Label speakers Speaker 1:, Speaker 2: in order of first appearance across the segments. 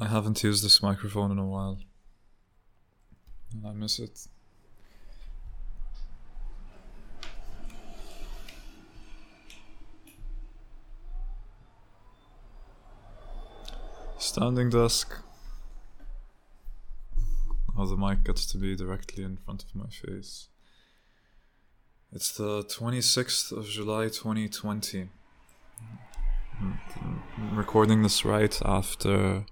Speaker 1: I haven't used this microphone in a while. I miss it. Standing desk. Oh, the mic gets to be directly in front of my face. It's the 26th of July 2020. I'm mm, mm, recording this right after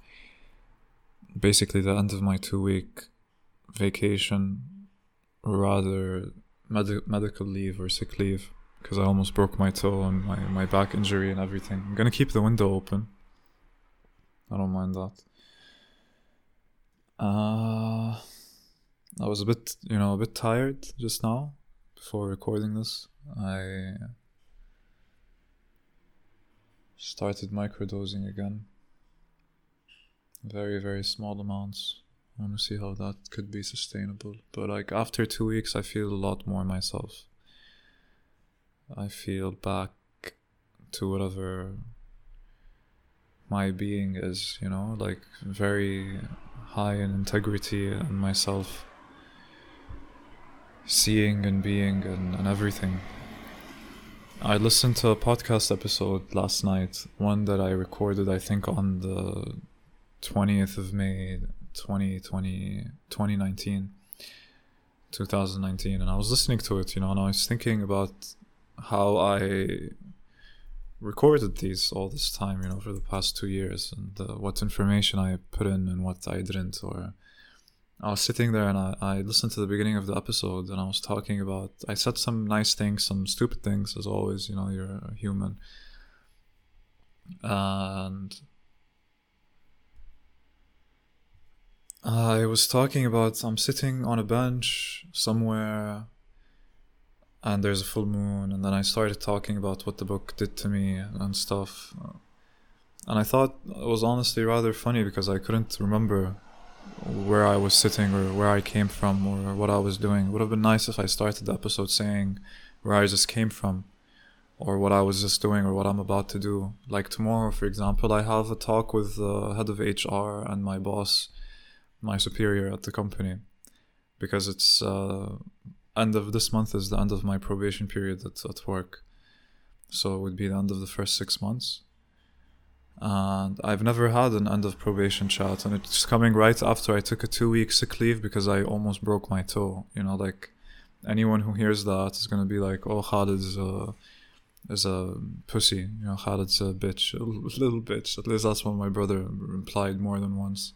Speaker 1: basically the end of my two week vacation, rather medi- medical leave or sick leave, because I almost broke my toe and my, my back injury and everything. I'm gonna keep the window open. I don't mind that. Uh, I was a bit, you know, a bit tired just now before recording this. I started microdosing again. Very, very small amounts. I want to see how that could be sustainable. But like after two weeks, I feel a lot more myself. I feel back to whatever my being is, you know, like very high in integrity and myself seeing and being and, and everything. I listened to a podcast episode last night, one that I recorded, I think, on the 20th of May, 2020, 2019, 2019. And I was listening to it, you know, and I was thinking about how I recorded these all this time, you know, for the past two years, and uh, what information I put in and what I didn't. Or I was sitting there and I, I listened to the beginning of the episode, and I was talking about. I said some nice things, some stupid things, as always. You know, you're a human, and. I was talking about I'm sitting on a bench somewhere and there's a full moon and then i started talking about what the book did to me and stuff. And i thought it was honestly rather funny because i couldn't remember where i was sitting or where i came from or what i was doing. It would have been nice if i started the episode saying where i just came from or what i was just doing or what i'm about to do. Like tomorrow for example i have a talk with the head of hr and my boss my superior at the company because it's uh, end of this month is the end of my probation period at, at work. So it would be the end of the first six months. And I've never had an end of probation chat, and it's coming right after I took a two week sick leave because I almost broke my toe. You know, like anyone who hears that is gonna be like, "Oh, Khalid's a is a pussy." You know, Khalid's a bitch, a little bitch. At least that's what my brother implied more than once.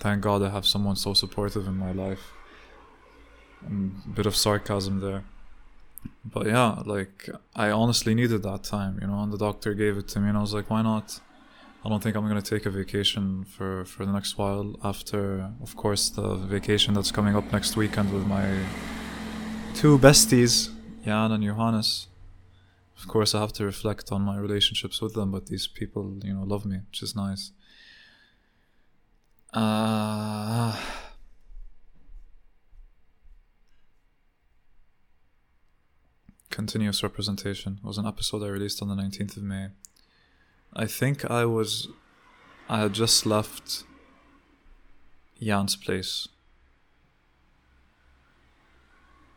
Speaker 1: Thank God I have someone so supportive in my life. A bit of sarcasm there. But yeah like i honestly needed that time you know and the doctor gave it to me and i was like why not? I don't think i'm going to take a vacation for for the next while after of course the vacation that's coming up next weekend with my two besties jan and johannes. Of course i have to reflect on my relationships with them but these people you know love me which is nice uh Continuous Representation was an episode I released on the 19th of May. I think I was. I had just left Jan's place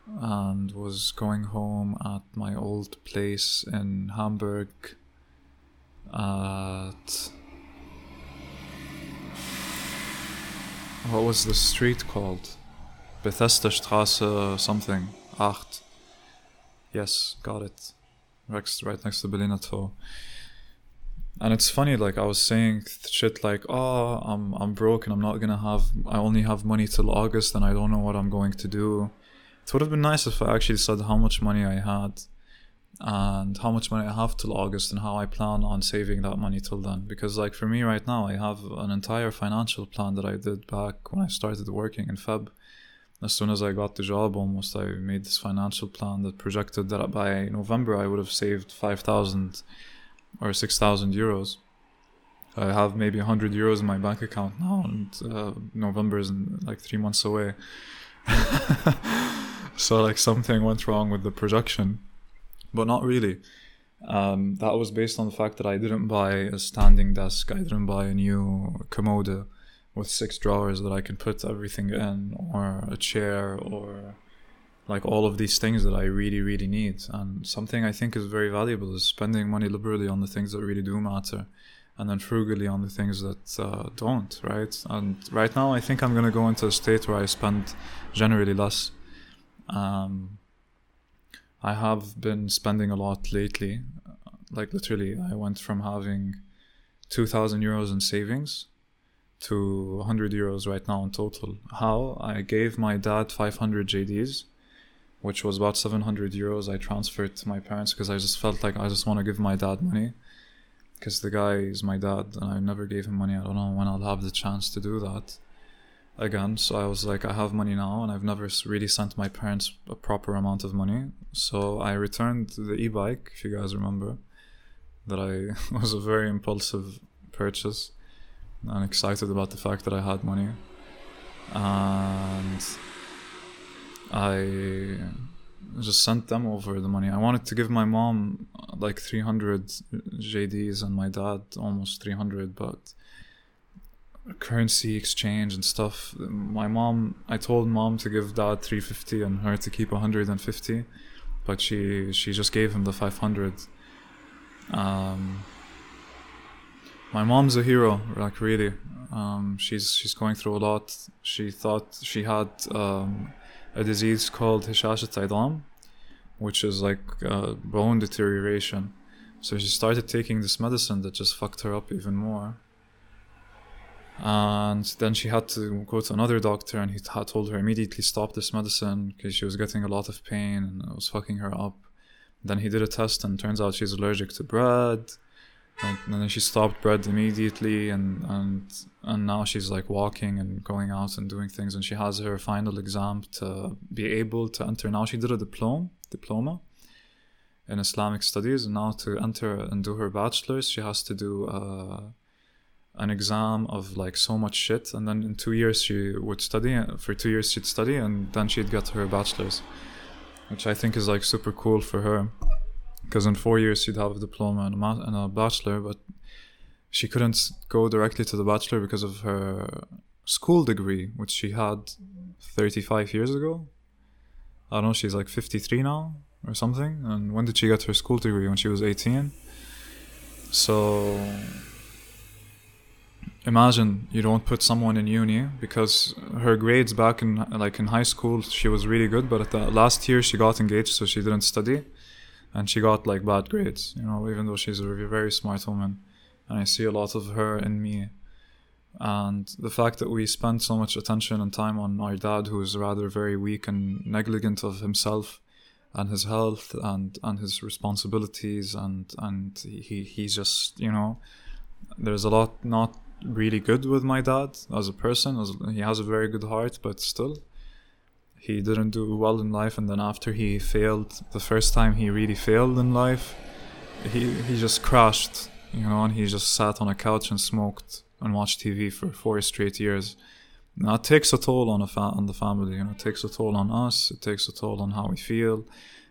Speaker 1: and was going home at my old place in Hamburg at. What was the street called? Bethesda Straße something. Acht. Yes, got it. Rex right next to Berliner Tor. And it's funny, like I was saying shit like, "Oh, I'm I'm broke and I'm not gonna have. I only have money till August, and I don't know what I'm going to do." It would have been nice if I actually said how much money I had, and how much money I have till August, and how I plan on saving that money till then. Because like for me right now, I have an entire financial plan that I did back when I started working in Feb as soon as I got the job, almost I made this financial plan that projected that by November I would have saved 5,000 or 6,000 euros. I have maybe 100 euros in my bank account now, and uh, November is like three months away. so, like, something went wrong with the projection, but not really. Um, that was based on the fact that I didn't buy a standing desk, I didn't buy a new commode with six drawers that I can put everything in, or a chair, or like all of these things that I really, really need. And something I think is very valuable is spending money liberally on the things that really do matter, and then frugally on the things that uh, don't, right? And right now, I think I'm gonna go into a state where I spend generally less. Um, I have been spending a lot lately. Like literally, I went from having 2,000 euros in savings to 100 euros right now in total. How? I gave my dad 500 JDs, which was about 700 euros I transferred to my parents because I just felt like I just want to give my dad money because the guy is my dad and I never gave him money. I don't know when I'll have the chance to do that again. So I was like, I have money now, and I've never really sent my parents a proper amount of money. So I returned the e bike, if you guys remember, that I was a very impulsive purchase and excited about the fact that I had money. And I just sent them over the money. I wanted to give my mom uh, like 300 JDs and my dad almost 300, but currency exchange and stuff. My mom, I told mom to give dad 350 and her to keep 150, but she she just gave him the 500. Um, my mom's a hero, like really. Um, she's she's going through a lot. She thought she had um, a disease called hishashat idam, which is like uh, bone deterioration. So she started taking this medicine that just fucked her up even more and then she had to go to another doctor and he told her immediately stop this medicine because she was getting a lot of pain and it was fucking her up. Then he did a test and turns out she's allergic to bread. And, and then she stopped bread immediately and and and now she's like walking and going out and doing things and she has her final exam to be able to enter. Now she did a diploma diploma in islamic studies and now to enter and do her bachelor's she has to do uh, an exam of like so much shit and then in two years she would study for two years she'd study and then she'd get her bachelor's which i think is like super cool for her. Because in four years she'd have a diploma and a, ma- and a bachelor but she couldn't go directly to the bachelor because of her school degree which she had 35 years ago. I don't know she's like 53 now or something and when did she get her school degree? When she was 18 so imagine you don't put someone in uni because her grades back in like in high school she was really good but at the last year she got engaged so she didn't study. And she got like bad grades you know even though she's a very smart woman. And i see a lot of her in me. And the fact that we spend so much attention and time on our dad who is rather very weak and negligent of himself and his health and and his responsibilities and and he he's just you know there's a lot not really good with my dad as a person. As, he has a very good heart, but still, he didn't do well in life. And then after he failed, the first time he really failed in life, he he just crashed, you know, and he just sat on a couch and smoked and watched TV for four straight years. Now it takes a toll on a fa- on the family, you know. It takes a toll on us. It takes a toll on how we feel.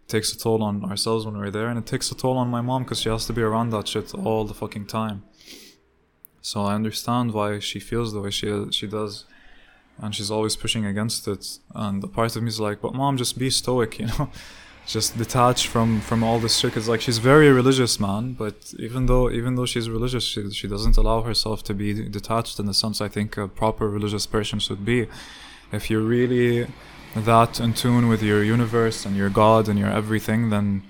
Speaker 1: It takes a toll on ourselves when we're there, and it takes a toll on my mom because she has to be around that shit all the fucking time. So I understand why she feels the way she she does, and she's always pushing against it. And the part of me is like, but mom, just be stoic, you know, just detach from from all this shit. It's like she's very religious, man. But even though even though she's religious, she she doesn't allow herself to be detached in the sense I think a proper religious person should be. If you're really that in tune with your universe and your God and your everything, then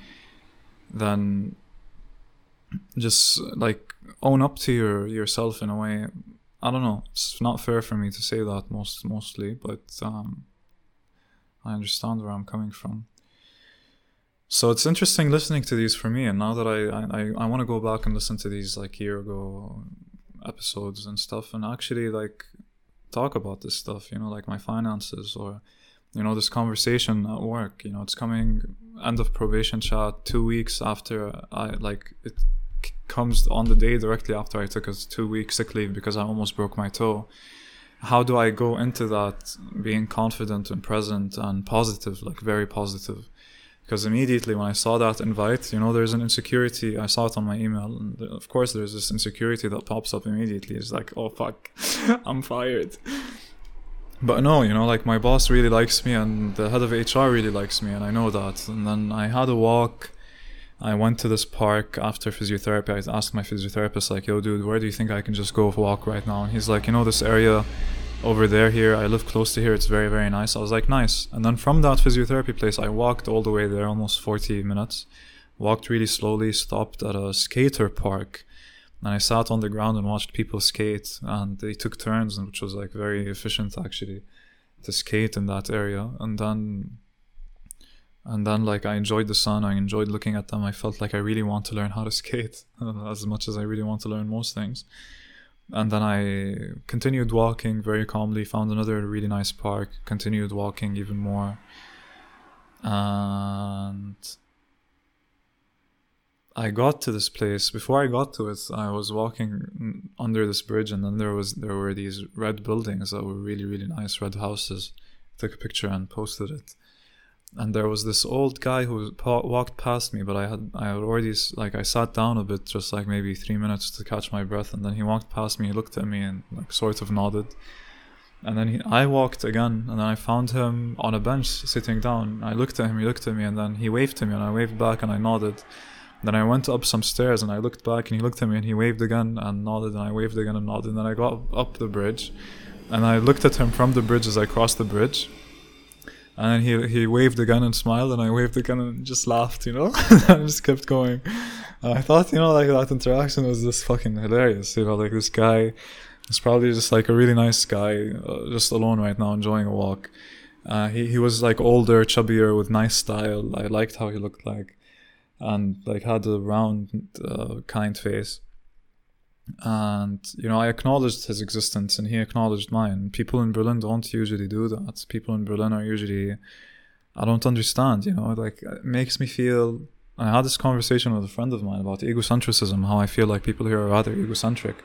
Speaker 1: then just like own up to your yourself in a way. I don't know. It's not fair for me to say that most mostly, but um, I understand where I'm coming from. So it's interesting listening to these for me, and now that I I, I want to go back and listen to these like year ago episodes and stuff, and actually like talk about this stuff. You know, like my finances or you know this conversation at work. You know, it's coming end of probation chat two weeks after I like it comes on the day directly after I took a two week sick leave because I almost broke my toe. How do I go into that being confident and present and positive, like very positive? because immediately when I saw that invite, you know, there's an insecurity. I saw it on my email, and of course, there's this insecurity that pops up immediately. It's like, oh fuck, I'm fired. But no, you know, like my boss really likes me, and the head of HR really likes me, and I know that. And then I had a walk. I went to this park after physiotherapy. I asked my physiotherapist, like, yo, dude, where do you think I can just go walk right now? And he's like, you know, this area over there here i live close to here it's very very nice. I was like nice. And then from that physiotherapy place i walked all the way there almost 40 minutes. Walked really slowly stopped at a skater park. And i sat on the ground and watched people skate. And they took turns which was like very efficient actually to skate in that area. And then and then like i enjoyed the sun i enjoyed looking at them i felt like i really want to learn how to skate uh, as much as i really want to learn most things and then I continued walking very calmly, found another really nice park, continued walking even more. And I got to this place. Before I got to it, I was walking under this bridge, and then there was there were these red buildings that were really really nice, red houses. I took a picture and posted it and there was this old guy who walked past me but i had i had already like i sat down a bit just like maybe three minutes to catch my breath and then he walked past me he looked at me and like sort of nodded. And then he, i walked again and then i found him on a bench sitting down. I looked at him he looked at me and then he waved to me and i waved back and i nodded. Then I went up some stairs and I looked back and he looked at me and he waved again and nodded and I waved again and nodded. And then I got up the bridge and I looked at him from the bridge as I crossed the bridge and he he waved the gun and smiled, and I waved the gun and just laughed, you know, and just kept going. I thought, you know, like that interaction was just fucking hilarious, you know, like this guy is probably just like a really nice guy, uh, just alone right now, enjoying a walk. Uh, he he was like older, chubbier, with nice style. I liked how he looked like, and like had a round, uh, kind face and you know i acknowledged his existence and he acknowledged mine. People in berlin don't usually do that. People in berlin are usually i don't understand you know like it makes me feel i had this conversation with a friend of mine about egocentrism how i feel like people here are rather egocentric.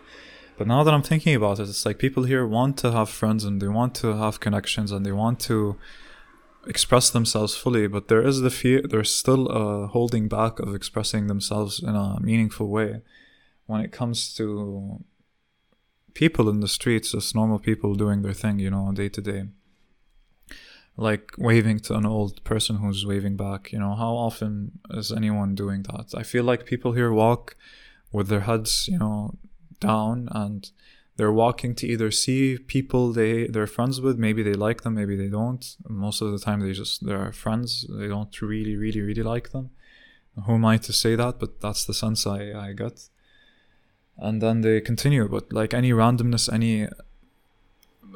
Speaker 1: But now that i'm thinking about it it's like people here want to have friends and they want to have connections and they want to express themselves fully but there is the fear there's still a holding back of expressing themselves in a meaningful way when it comes to people in the streets, just normal people doing their thing, you know, day to day. Like waving to an old person who's waving back, you know, how often is anyone doing that? I feel like people here walk with their heads, you know, down and they're walking to either see people they they're friends with maybe they like them maybe they don't most of the time they just they're friends they don't really really really like them who am i to say that but that's the sense i i get and then they continue but like any randomness any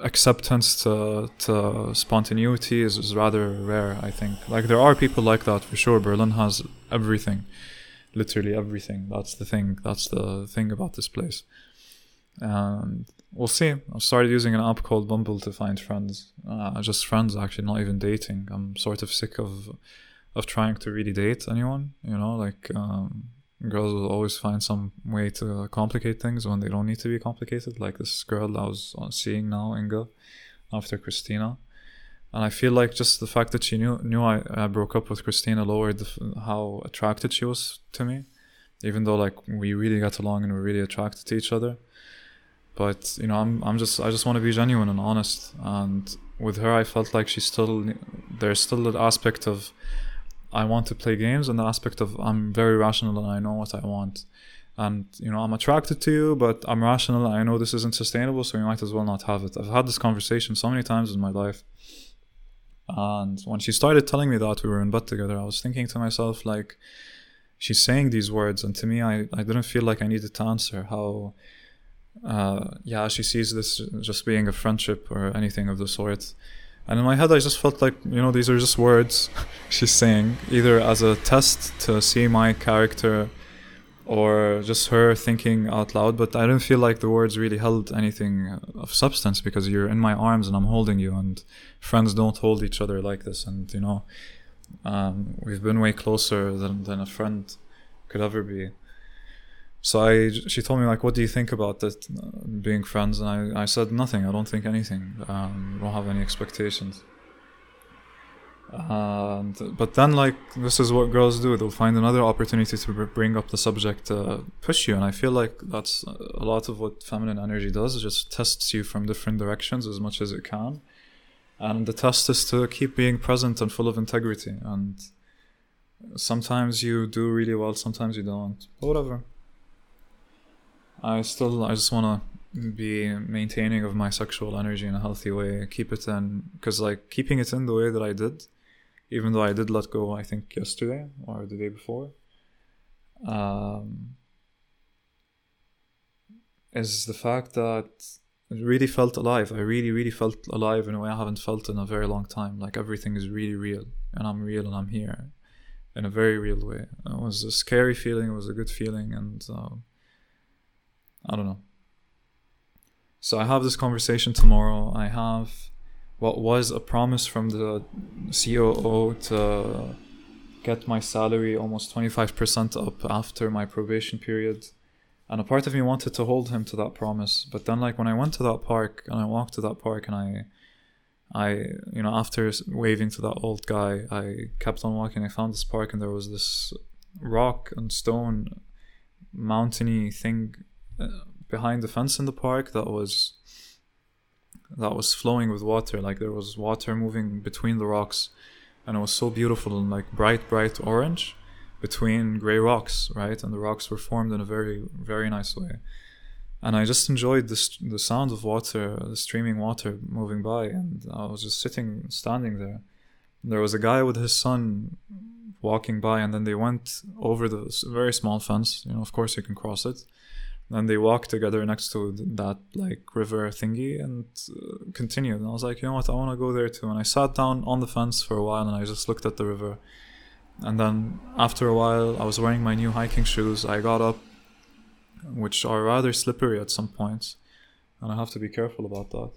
Speaker 1: acceptance to, to spontaneity is, is rather rare i think. Like there are people like that for sure. Berlin has everything. Literally everything. That's the thing. That's the thing about this place. And we'll see. I've started using an app called bumble to find friends. Uh, just friends actually not even dating. I'm sort of sick of of trying to really date anyone you know? Like um, girls will always find some way to uh, complicate things when they don't need to be complicated. Like this girl I was uh, seeing now, Inga, after Christina. And I feel like just the fact that she knew knew I, I broke up with Christina lowered the, how attracted she was to me, even though like we really got along and we're really attracted to each other. But you know, I'm I'm just I just want to be genuine and honest. And with her, I felt like she still there's still an aspect of I want to play games and the aspect of I'm very rational and I know what I want. And you know, I'm attracted to you, but I'm rational I know this isn't sustainable, so we might as well not have it. I've had this conversation so many times in my life. And when she started telling me that we were in bed together, I was thinking to myself, like, she's saying these words, and to me, I, I didn't feel like I needed to answer how, uh, yeah, she sees this just being a friendship or anything of the sort. And in my head, I just felt like, you know, these are just words she's saying, either as a test to see my character or just her thinking out loud. But I didn't feel like the words really held anything of substance because you're in my arms and I'm holding you, and friends don't hold each other like this. And, you know, um, we've been way closer than, than a friend could ever be so I, she told me like, what do you think about that uh, being friends? And I, I said nothing. I don't think anything. Um, don't have any expectations. And but then like this is what girls do. They'll find another opportunity to bring up the subject to push you, and I feel like that's a lot of what feminine energy does. It just tests you from different directions as much as it can, and the test is to keep being present and full of integrity. And sometimes you do really well, sometimes you don't. But whatever. I still I just want to be maintaining of my sexual energy in a healthy way. Keep it in because like keeping it in the way that I did even though I did let go, I think yesterday or the day before, um, is the fact that I really felt alive. I really, really felt alive in a way I haven't felt in a very long time. Like everything is really real, and I'm real, and I'm here, in a very real way. It was a scary feeling. It was a good feeling, and uh, I don't know. So I have this conversation tomorrow. I have what was a promise from the COO to get my salary almost 25% up after my probation period. And a part of me wanted to hold him to that promise. But then like when I went to that park and I walked to that park and I I you know after waving to that old guy, I kept on walking. I found this park and there was this rock and stone mountainy thing Uh, behind the fence in the park that was that was flowing with water. Like there was water moving between the rocks, and it was so beautiful and like bright, bright orange between gray rocks, right? And the rocks were formed in a very, very nice way. And I just enjoyed the the sound of water, the streaming water moving by, and I was just sitting, standing there. There was a guy with his son walking by, and then they went over the very small fence. You know, of course, you can cross it and they walked together next to that like river thingy and uh, continued. And i was like you know what? I want to go there too. And i sat down on the fence for a while and i just looked at the river. And then after a while i was wearing my new hiking shoes. I got up which are rather slippery at some points and i have to be careful about that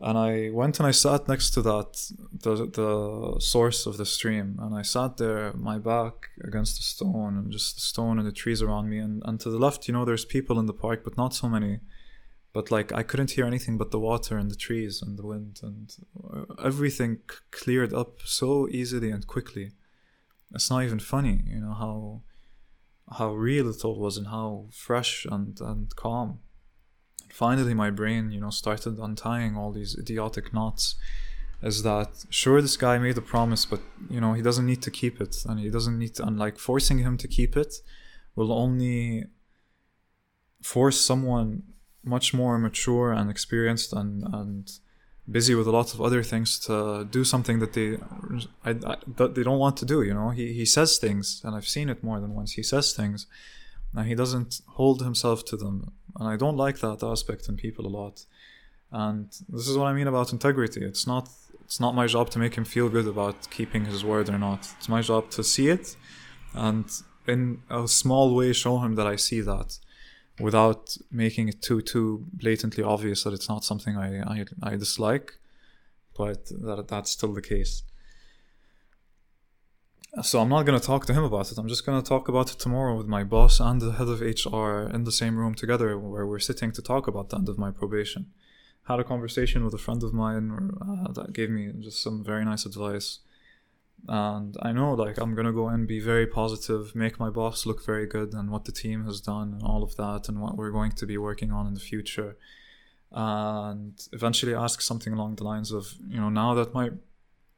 Speaker 1: and I went and I sat next to that the the source of the stream, and I sat there, my back against the stone, and just the stone and the trees around me, and and to the left, you know, there's people in the park, but not so many. But like I couldn't hear anything but the water and the trees and the wind, and uh, everything cleared up so easily and quickly. It's not even funny, you know how how real it all was and how fresh and and calm finally my brain you know started untying all these idiotic knots is that sure this guy made a promise but you know he doesn't need to keep it and he doesn't need to and like forcing him to keep it will only force someone much more mature and experienced and and busy with a lot of other things to do something that they I, I, that they don't want to do you know? He he says things and I've seen it more than once he says things and he doesn't hold himself to them and i don't like that aspect in people a lot. And this is what i mean about integrity. It's not it's not my job to make him feel good about keeping his word or not. It's my job to see it and in a small way show him that i see that without making it too too blatantly obvious that it's not something i i, I dislike but that that's still the case so I'm not going to talk to him about it. I'm just going to talk about it tomorrow with my boss and the head of HR in the same room together where we're sitting to talk about the end of my probation. Had a conversation with a friend of mine uh, that gave me just some very nice advice. And I know like I'm going to go and be very positive, make my boss look very good and what the team has done and all of that and what we're going to be working on in the future. And eventually ask something along the lines of, you know, now that my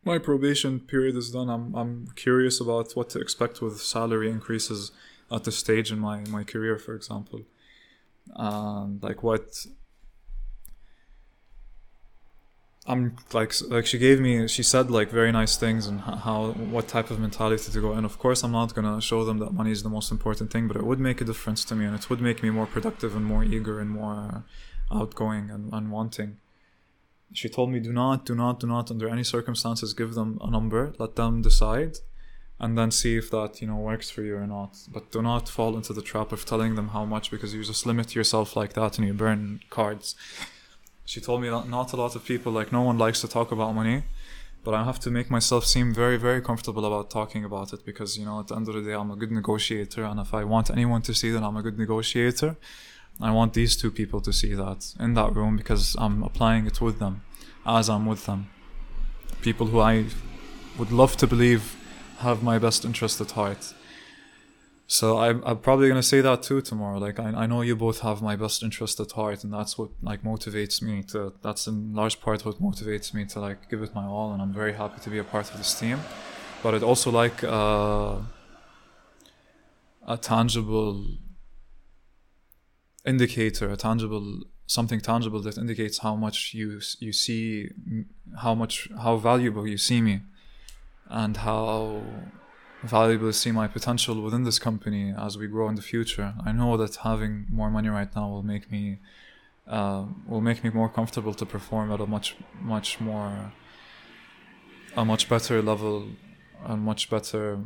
Speaker 1: my probation period is done, I'm I'm curious about what to expect with salary increases at this stage in my my career, for example, and like what. I'm like like she gave me she said like very nice things and how what type of mentality to go and Of course, I'm not gonna show them that money is the most important thing, but it would make a difference to me and it would make me more productive and more eager and more outgoing and, and wanting she told me do not do not do not under any circumstances give them a number. Let them decide and then see if that you know works for you or not. But do not fall into the trap of telling them how much because you just limit yourself like that and you burn cards. She told me that not a lot of people like no one likes to talk about money but i have to make myself seem very very comfortable about talking about it because you know at the end of the day i'm a good negotiator and if i want anyone to see that i'm a good negotiator I want these two people to see that in that room because I'm applying it with them as I'm with them. People who I would love to believe have my best interest at heart. So I'm, I'm probably gonna say that too tomorrow. Like I, I know you both have my best interest at heart, and that's what like motivates me to. That's in large part what motivates me to like give it my all, and I'm very happy to be a part of this team. But I'd also like uh, a tangible indicator, a tangible something tangible that indicates how much you you see, how much how valuable you see me, and how valuable to see my potential within this company as we grow in the future. I know that having more money right now will make me uh, will make me more comfortable to perform at a much much more a much better level and much better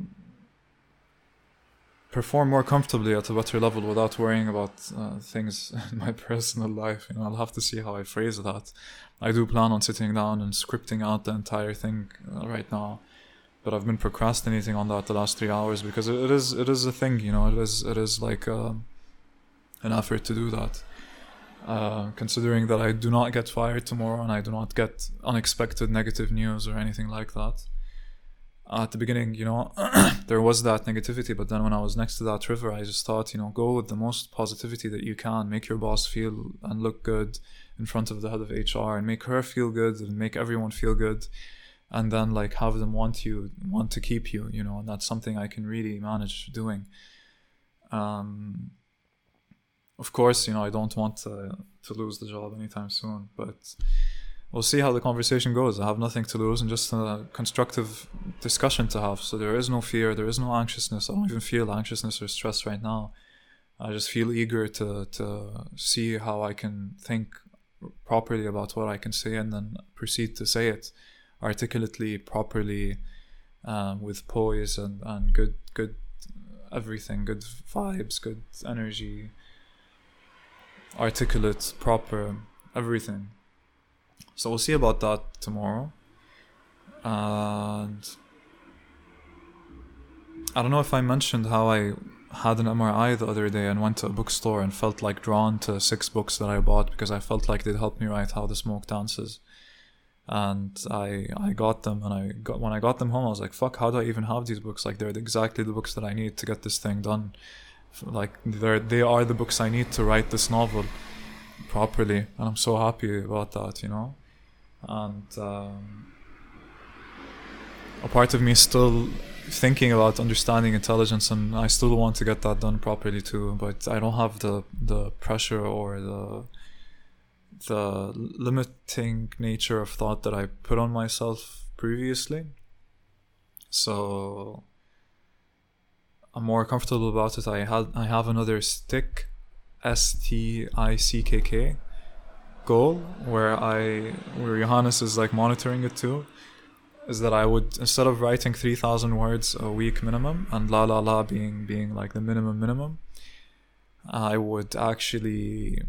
Speaker 1: perform more comfortably at a better level without worrying about uh, things in my personal life. You know, I'll have to see how I phrase that. I do plan on sitting down and scripting out the entire thing uh, right now but I've been procrastinating on that the last three hours because it is it is a thing, you know. It is it is like uh, an effort to do that. Uh, considering that I do not get fired tomorrow and I do not get unexpected negative news or anything like that. At the beginning, you know, there was that negativity, but then when I was next to that river, I just thought, you know, go with the most positivity that you can, make your boss feel and look good in front of the head of HR, and make her feel good, and make everyone feel good and then like have them want you want to keep you you know and that's something i can really manage doing. Um of course you know i don't want to, to lose the job anytime soon but we'll see how the conversation goes. I have nothing to lose and just a constructive discussion to have. So there is no fear there is no anxiousness. I don't even feel anxiousness or stress right now. I just feel eager to to see how i can think properly about what i can say and then proceed to say it articulately, properly, um, with poise and, and good good everything, good vibes, good energy, articulate, proper, everything. So we'll see about that tomorrow. And I don't know if I mentioned how I had an MRI the other day and went to a bookstore and felt like drawn to six books that I bought because I felt like they'd help me write How the Smoke Dances. And I I got them and I got when I got them home I was like fuck how do I even have these books? Like they're exactly the books that I need to get this thing done. Like they're they are the books I need to write this novel properly and I'm so happy about that you know and um, a part of me is still thinking about understanding intelligence and I still want to get that done properly too but I don't have the the pressure or the the limiting nature of thought that I put on myself previously. So I'm more comfortable about it. I had I have another stick, S T I C K K, goal where I where Johannes is like monitoring it too. Is that I would instead of writing three thousand words a week minimum and la la la being being like the minimum minimum, I would actually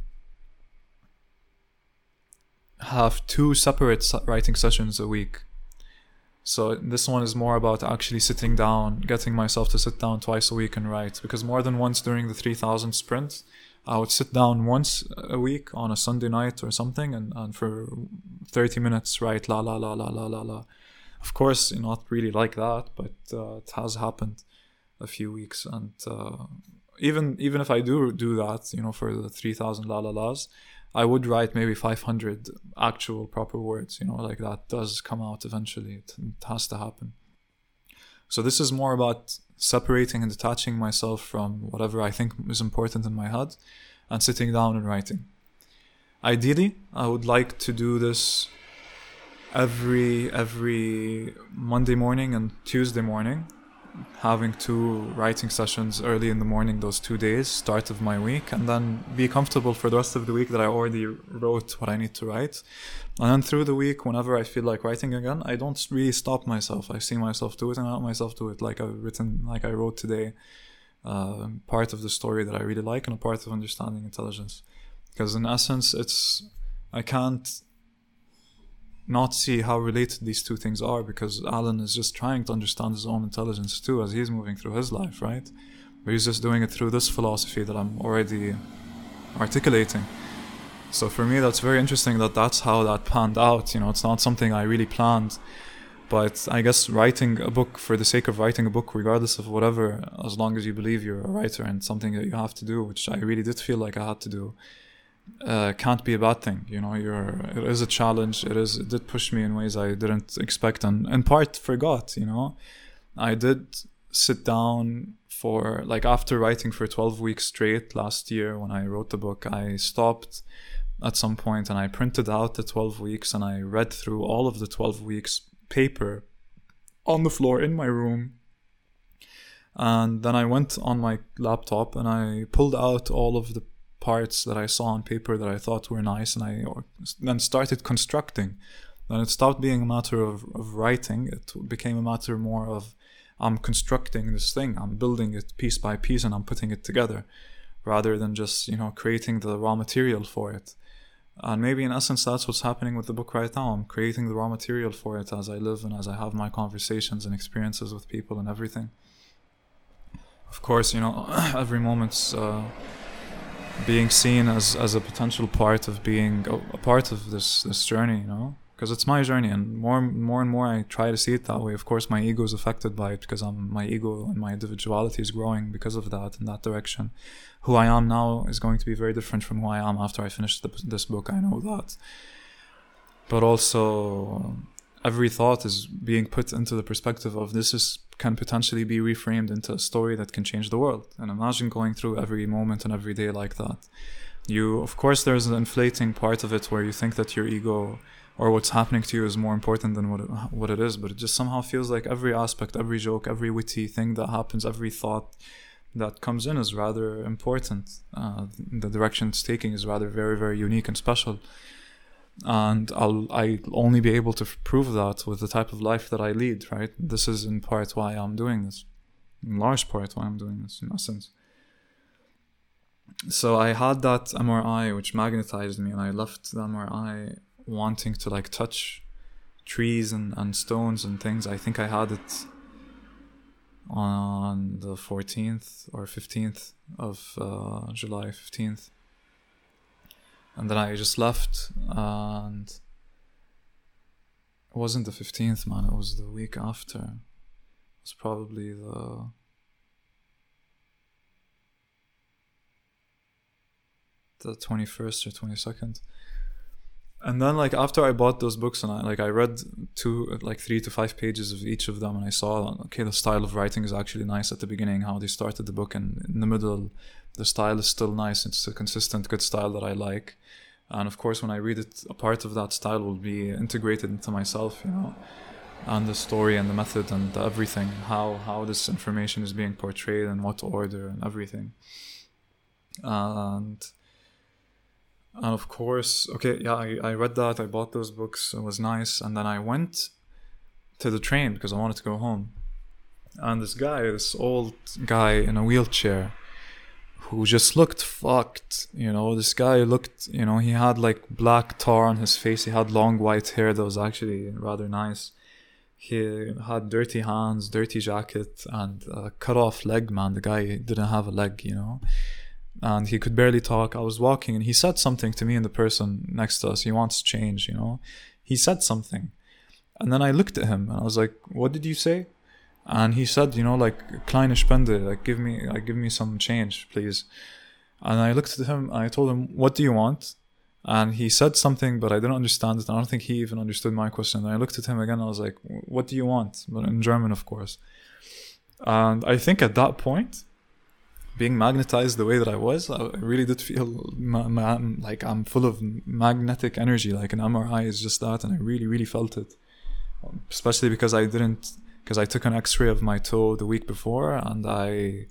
Speaker 1: have two separate writing sessions a week. So this one is more about actually sitting down, getting myself to sit down twice a week and write. Because more than once during the 3000 sprint, I would sit down once a week on a Sunday night or something and, and for 30 minutes write la la la la la la la. Of course, you not really like that, but uh, it has happened a few weeks. And uh, even even if I do do that, you know, for the 3000 la la las, I would write maybe 500 actual proper words, you know, like that does come out eventually. It, it has to happen. So this is more about separating and detaching myself from whatever I think is important in my head and sitting down and writing. Ideally, I would like to do this every every Monday morning and Tuesday morning having two writing sessions early in the morning those two days start of my week and then be comfortable for the rest of the week that i already wrote what i need to write. And then through the week whenever i feel like writing again i don't really stop myself. I see myself do it and i let myself do it like i've written like i wrote today uh, part of the story that i really like and a part of understanding intelligence. Because in essence it's i can't not see how related these two things are because Alan is just trying to understand his own intelligence too as he's moving through his life, right? But he's just doing it through this philosophy that I'm already articulating. So for me, that's very interesting that that's how that panned out. You know, it's not something I really planned. but I guess writing a book for the sake of writing a book, regardless of whatever, as long as you believe you're a writer and something that you have to do, which I really did feel like I had to do, uh, can't be a bad thing. You know, you're it is a challenge. It is it did push me in ways I didn't expect, and in part forgot. You know, I did sit down for like after writing for 12 weeks straight last year when I wrote the book, I stopped at some point and I printed out the 12 weeks and I read through all of the 12 weeks paper on the floor in my room. And then I went on my laptop and I pulled out all of the parts that I saw on paper that I thought were nice and I then started constructing. Then it stopped being a matter of, of writing, it became a matter more of I'm constructing this thing, I'm building it piece by piece and I'm putting it together rather than just, you know, creating the raw material for it. And maybe in essence, that's what's happening with the book right now. I'm creating the raw material for it as I live and as I have my conversations and experiences with people and everything. Of course, you know, every moment's uh, being seen as, as a potential part of being a, a part of this, this journey, you know? because it's my journey and more more and more I try to see it that way. Of course my ego is affected by it because I'm my ego and my individuality is growing because of that in that direction. Who I am now is going to be very different from who I am after I finish the, this book. I know that. But also every thought is being put into the perspective of this is can potentially be reframed into a story that can change the world. And imagine going through every moment and every day like that. You of course there's an inflating part of it where you think that your ego or what's happening to you is more important than what it, what it is but it just somehow feels like every aspect every joke every witty thing that happens every thought that comes in is rather important. Uh, the direction it's taking is rather very very unique and special and I'll I only be able to prove that with the type of life that I lead right this is in part why I'm doing this in large part why I'm doing this in essence so I had that MRI which magnetized me and I left the MRI wanting to like touch trees and, and stones and things. I think I had it on the 14th or 15th of uh, July 15th. And then I just left and it wasn't the 15th, man. It was the week after. It was probably the the 21st or 22nd and then like after i bought those books and i like i read two like three to five pages of each of them and i saw okay the style of writing is actually nice at the beginning how they started the book and in the middle the style is still nice. It's a consistent good style that i like. And of course when i read it a part of that style will be integrated into myself you know and the story and the method and everything how how this information is being portrayed and what order and everything. And and of course okay yeah I, I read that i bought those books it was nice. And then i went to the train because i wanted to go home. And this guy this old guy in a wheelchair who just looked fucked you know this guy looked you know he had like black tar on his face he had long white hair that was actually rather nice he had dirty hands dirty jacket and a cut off leg man the guy didn't have a leg you know and he could barely talk. I was walking and he said something to me and the person next to us. He wants change, you know. He said something. And then I looked at him and I was like, What did you say? And he said, you know, like kleine Spende, like give me like give me some change, please. And I looked at him and I told him, What do you want? And he said something, but I didn't understand it. I don't think he even understood my question. And I looked at him again I was like, What do you want? But in German, of course. And I think at that point, being magnetized the way that I was, I really did feel ma- ma- like I'm full of magnetic energy. Like an MRI is just that, and I really, really felt it. Especially because I didn't, because I took an X-ray of my toe the week before, and I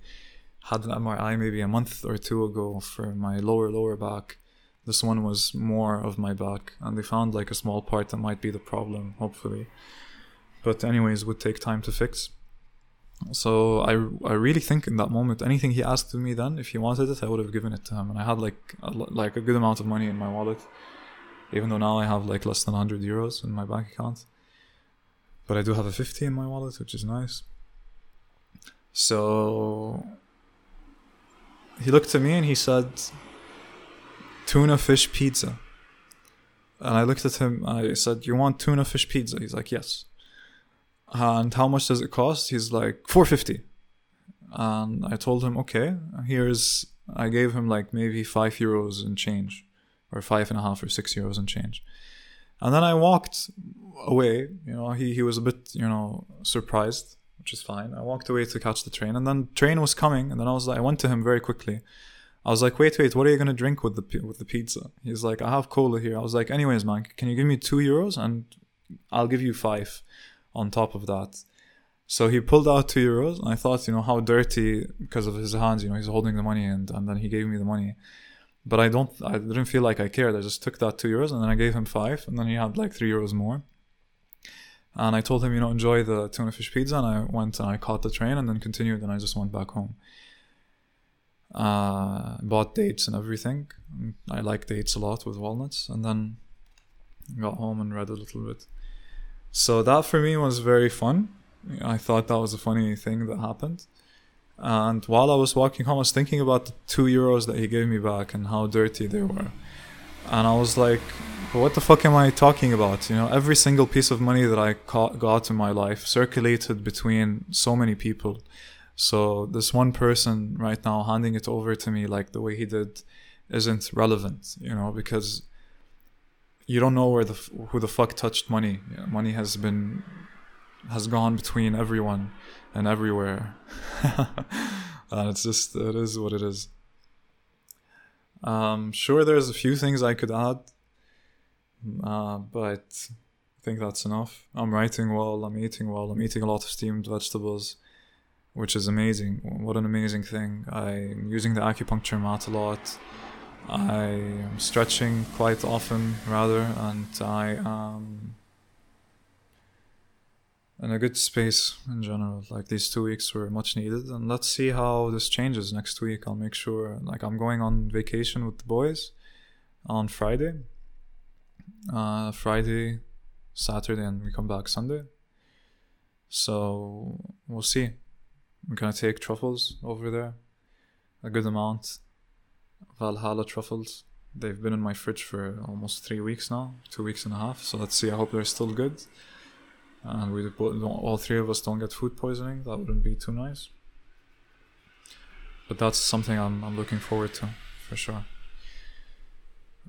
Speaker 1: had an MRI maybe a month or two ago for my lower lower back. This one was more of my back, and they found like a small part that might be the problem, hopefully. But anyways, would take time to fix. So I, I really think in that moment, anything he asked of me then, if he wanted it, I would have given it to him. And I had like a, like a good amount of money in my wallet, even though now I have like less than 100 euros in my bank account. But I do have a 50 in my wallet, which is nice. So he looked at me and he said, tuna fish pizza. And I looked at him. I said, "You want tuna fish pizza?" He's like, "Yes." and how much does it cost? He's like, 450. And I told him, okay, here's, I gave him like maybe five euros in change, or five and a half or six euros in change. And then I walked away, you know, he, he was a bit, you know, surprised, which is fine. I walked away to catch the train, and then train was coming, and then I was like, I went to him very quickly. I was like, wait, wait, what are you gonna drink with the with the pizza? He's like, I have cola here. I was like, anyways, man, can you give me two euros and I'll give you five on top of that. So he pulled out two euros, and I thought, you know, how dirty because of his hands. You know, he's holding the money, and and then he gave me the money. But I don't, I didn't feel like I cared. I just took that two euros, and then I gave him five, and then he had like three euros more. And I told him, you know, enjoy the tuna fish pizza, and I went and I caught the train, and then continued, and I just went back home. Uh, bought dates and everything. I like dates a lot with walnuts, and then got home and read a little bit. So that for me was very fun. I thought that was a funny thing that happened. And while I was walking home, I was thinking about the two euros that he gave me back and how dirty they were. And I was like, what the fuck am I talking about? You know, every single piece of money that I got in my life circulated between so many people. So this one person right now handing it over to me like the way he did isn't relevant, you know, because you don't know where the who the fuck touched money. money has been has gone between everyone and everywhere, and it's just it is what it is. Um, sure, there's a few things I could add, uh, but I think that's enough. I'm writing well. I'm eating well. I'm eating a lot of steamed vegetables, which is amazing. What an amazing thing! I'm using the acupuncture mat a lot. I am stretching quite often, rather, and I am in a good space in general. Like these two weeks were much needed, and let's see how this changes next week. I'll make sure. Like I'm going on vacation with the boys on Friday, uh, Friday, Saturday, and we come back Sunday. So we'll see. We're gonna take truffles over there, a good amount Valhalla truffles. They've been in my fridge for almost three weeks now, two weeks and a half. So let's see. I hope they're still good. And we all three of us don't get food poisoning. That wouldn't be too nice. But that's something I'm I'm looking forward to for sure.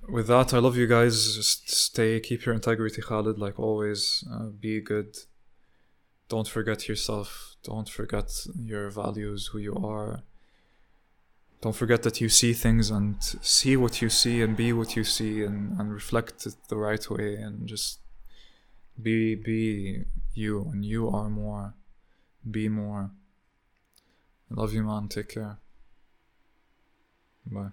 Speaker 1: With that, I love you guys. Just stay, keep your integrity, Khalid, like always. Uh, be good. Don't forget yourself. Don't forget your values, who you are don't forget that you see things and see what you see and be what you see and, and reflect it the right way and just be be you and you are more. Be more. I love you man. Take care. Bye